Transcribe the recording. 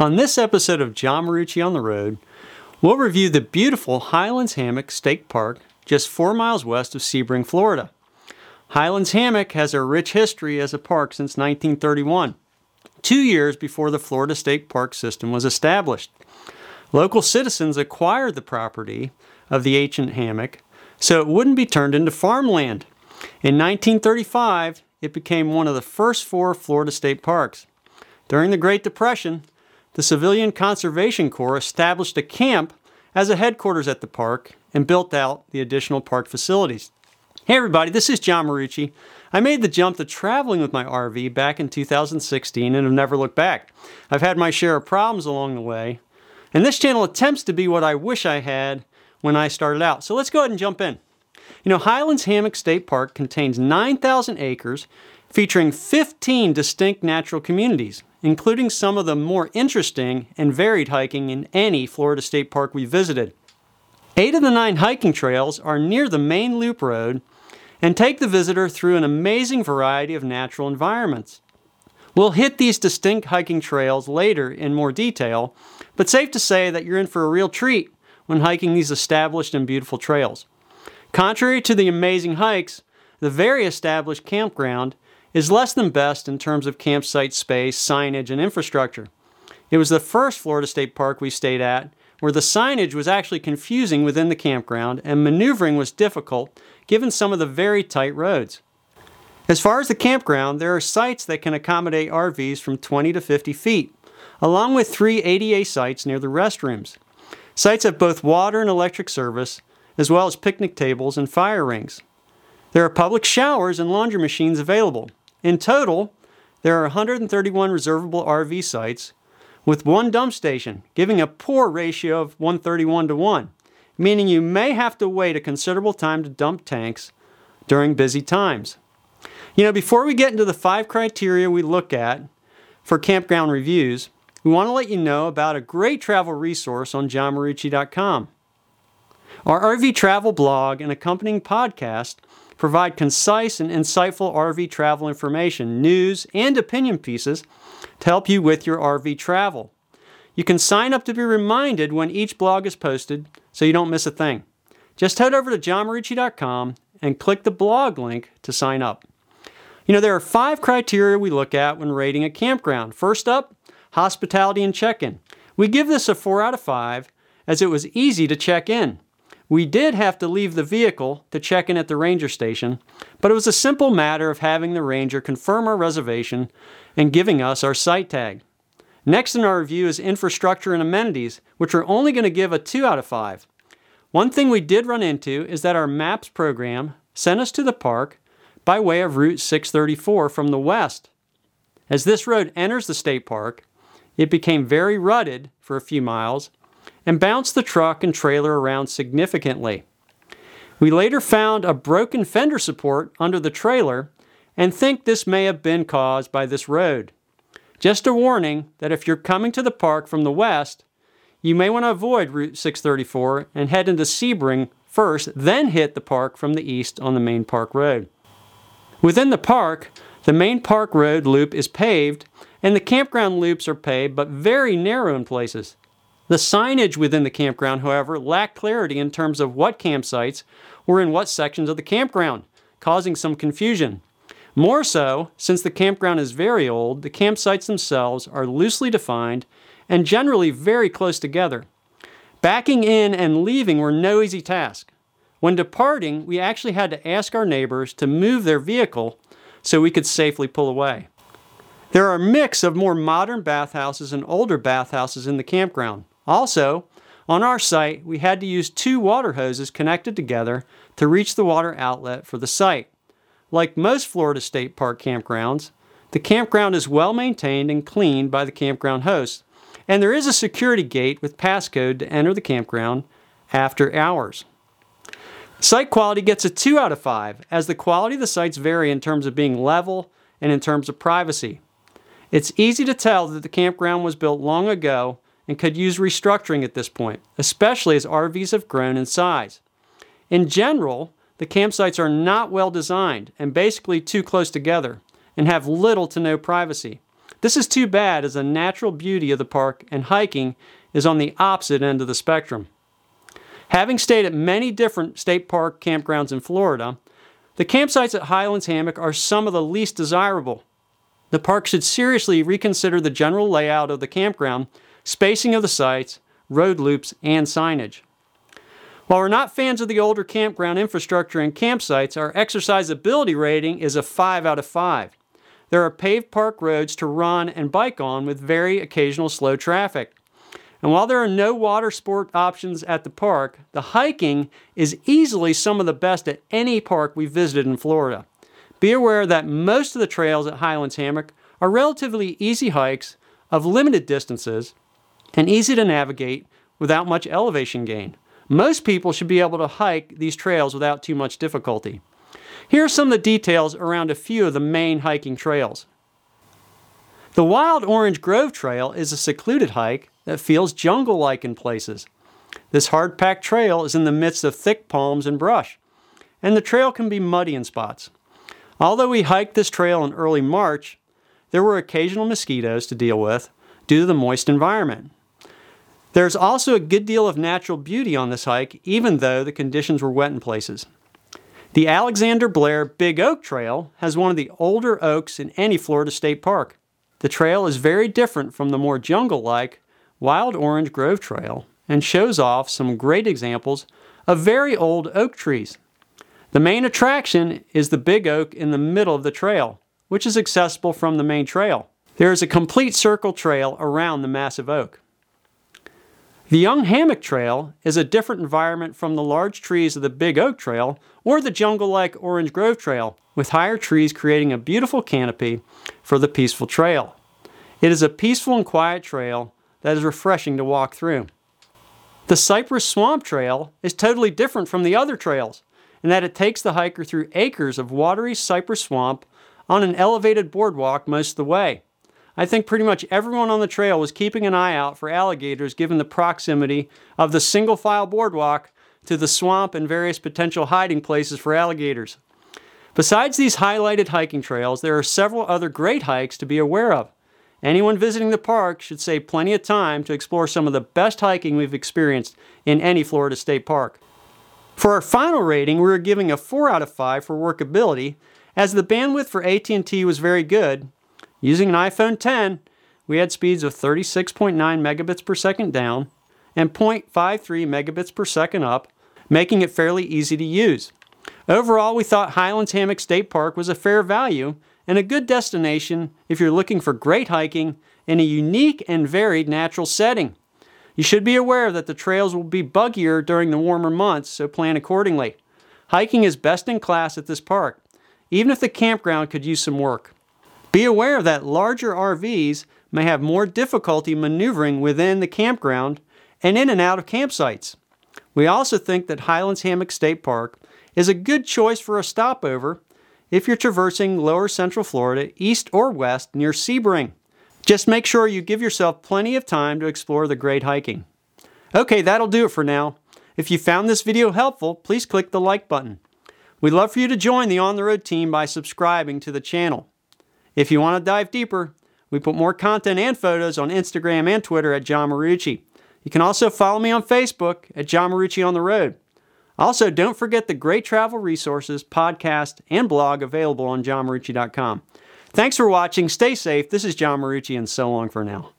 On this episode of John Marucci on the Road, we'll review the beautiful Highlands Hammock State Park just four miles west of Sebring, Florida. Highlands Hammock has a rich history as a park since 1931, two years before the Florida State Park system was established. Local citizens acquired the property of the ancient hammock so it wouldn't be turned into farmland. In 1935, it became one of the first four Florida state parks. During the Great Depression, the Civilian Conservation Corps established a camp as a headquarters at the park and built out the additional park facilities. Hey everybody, this is John Marucci. I made the jump to traveling with my RV back in 2016 and have never looked back. I've had my share of problems along the way, and this channel attempts to be what I wish I had when I started out. So let's go ahead and jump in. You know, Highlands Hammock State Park contains 9,000 acres featuring 15 distinct natural communities including some of the more interesting and varied hiking in any Florida state park we visited. Eight of the nine hiking trails are near the main loop road and take the visitor through an amazing variety of natural environments. We'll hit these distinct hiking trails later in more detail, but safe to say that you're in for a real treat when hiking these established and beautiful trails. Contrary to the amazing hikes, the very established campground is less than best in terms of campsite space, signage, and infrastructure. It was the first Florida State Park we stayed at where the signage was actually confusing within the campground and maneuvering was difficult given some of the very tight roads. As far as the campground, there are sites that can accommodate RVs from 20 to 50 feet, along with three ADA sites near the restrooms. Sites have both water and electric service, as well as picnic tables and fire rings. There are public showers and laundry machines available, in total, there are 131 reservable RV sites with one dump station, giving a poor ratio of 131 to 1, meaning you may have to wait a considerable time to dump tanks during busy times. You know, before we get into the five criteria we look at for campground reviews, we want to let you know about a great travel resource on johnmarucci.com. Our RV travel blog and accompanying podcast provide concise and insightful RV travel information, news, and opinion pieces to help you with your RV travel. You can sign up to be reminded when each blog is posted so you don't miss a thing. Just head over to johnmarucci.com and click the blog link to sign up. You know, there are five criteria we look at when rating a campground. First up, hospitality and check in. We give this a 4 out of 5 as it was easy to check in. We did have to leave the vehicle to check in at the ranger station, but it was a simple matter of having the ranger confirm our reservation and giving us our site tag. Next in our review is infrastructure and amenities, which we're only going to give a 2 out of 5. One thing we did run into is that our MAPS program sent us to the park by way of Route 634 from the west. As this road enters the state park, it became very rutted for a few miles and bounced the truck and trailer around significantly. We later found a broken fender support under the trailer and think this may have been caused by this road. Just a warning that if you're coming to the park from the west, you may want to avoid Route 634 and head into Sebring first, then hit the park from the east on the main park road. Within the park, the main park road loop is paved and the campground loops are paved but very narrow in places. The signage within the campground, however, lacked clarity in terms of what campsites were in what sections of the campground, causing some confusion. More so, since the campground is very old, the campsites themselves are loosely defined and generally very close together. Backing in and leaving were no easy task. When departing, we actually had to ask our neighbors to move their vehicle so we could safely pull away. There are a mix of more modern bathhouses and older bathhouses in the campground. Also, on our site, we had to use two water hoses connected together to reach the water outlet for the site. Like most Florida State Park campgrounds, the campground is well maintained and cleaned by the campground host, and there is a security gate with passcode to enter the campground after hours. Site quality gets a 2 out of 5, as the quality of the sites vary in terms of being level and in terms of privacy. It's easy to tell that the campground was built long ago and could use restructuring at this point, especially as RVs have grown in size. In general, the campsites are not well designed and basically too close together and have little to no privacy. This is too bad as the natural beauty of the park and hiking is on the opposite end of the spectrum. Having stayed at many different state park campgrounds in Florida, the campsites at Highlands Hammock are some of the least desirable. The park should seriously reconsider the general layout of the campground, spacing of the sites, road loops, and signage. While we're not fans of the older campground infrastructure and campsites, our exercisability rating is a 5 out of 5. There are paved park roads to run and bike on with very occasional slow traffic. And while there are no water sport options at the park, the hiking is easily some of the best at any park we've visited in Florida. Be aware that most of the trails at Highlands Hammock are relatively easy hikes of limited distances and easy to navigate without much elevation gain. Most people should be able to hike these trails without too much difficulty. Here are some of the details around a few of the main hiking trails. The Wild Orange Grove Trail is a secluded hike that feels jungle like in places. This hard packed trail is in the midst of thick palms and brush, and the trail can be muddy in spots. Although we hiked this trail in early March, there were occasional mosquitoes to deal with due to the moist environment. There's also a good deal of natural beauty on this hike, even though the conditions were wet in places. The Alexander Blair Big Oak Trail has one of the older oaks in any Florida state park. The trail is very different from the more jungle like Wild Orange Grove Trail and shows off some great examples of very old oak trees. The main attraction is the big oak in the middle of the trail, which is accessible from the main trail. There is a complete circle trail around the massive oak. The Young Hammock Trail is a different environment from the large trees of the Big Oak Trail or the jungle like Orange Grove Trail, with higher trees creating a beautiful canopy for the peaceful trail. It is a peaceful and quiet trail that is refreshing to walk through. The Cypress Swamp Trail is totally different from the other trails in that it takes the hiker through acres of watery cypress swamp on an elevated boardwalk most of the way. I think pretty much everyone on the trail was keeping an eye out for alligators given the proximity of the single file boardwalk to the swamp and various potential hiding places for alligators. Besides these highlighted hiking trails, there are several other great hikes to be aware of. Anyone visiting the park should save plenty of time to explore some of the best hiking we've experienced in any Florida state park. For our final rating, we are giving a 4 out of 5 for workability, as the bandwidth for AT&T was very good, Using an iPhone 10, we had speeds of 36.9 megabits per second down and 0.53 megabits per second up, making it fairly easy to use. Overall, we thought Highlands Hammock State Park was a fair value and a good destination if you're looking for great hiking in a unique and varied natural setting. You should be aware that the trails will be buggier during the warmer months, so plan accordingly. Hiking is best in class at this park, even if the campground could use some work. Be aware that larger RVs may have more difficulty maneuvering within the campground and in and out of campsites. We also think that Highlands Hammock State Park is a good choice for a stopover if you're traversing lower central Florida, east or west near Sebring. Just make sure you give yourself plenty of time to explore the great hiking. Okay, that'll do it for now. If you found this video helpful, please click the like button. We'd love for you to join the On the Road team by subscribing to the channel. If you want to dive deeper, we put more content and photos on Instagram and Twitter at John Marucci. You can also follow me on Facebook at John Marucci on the Road. Also, don't forget the great travel resources, podcast, and blog available on johnmarucci.com. Thanks for watching. Stay safe. This is John Marucci, and so long for now.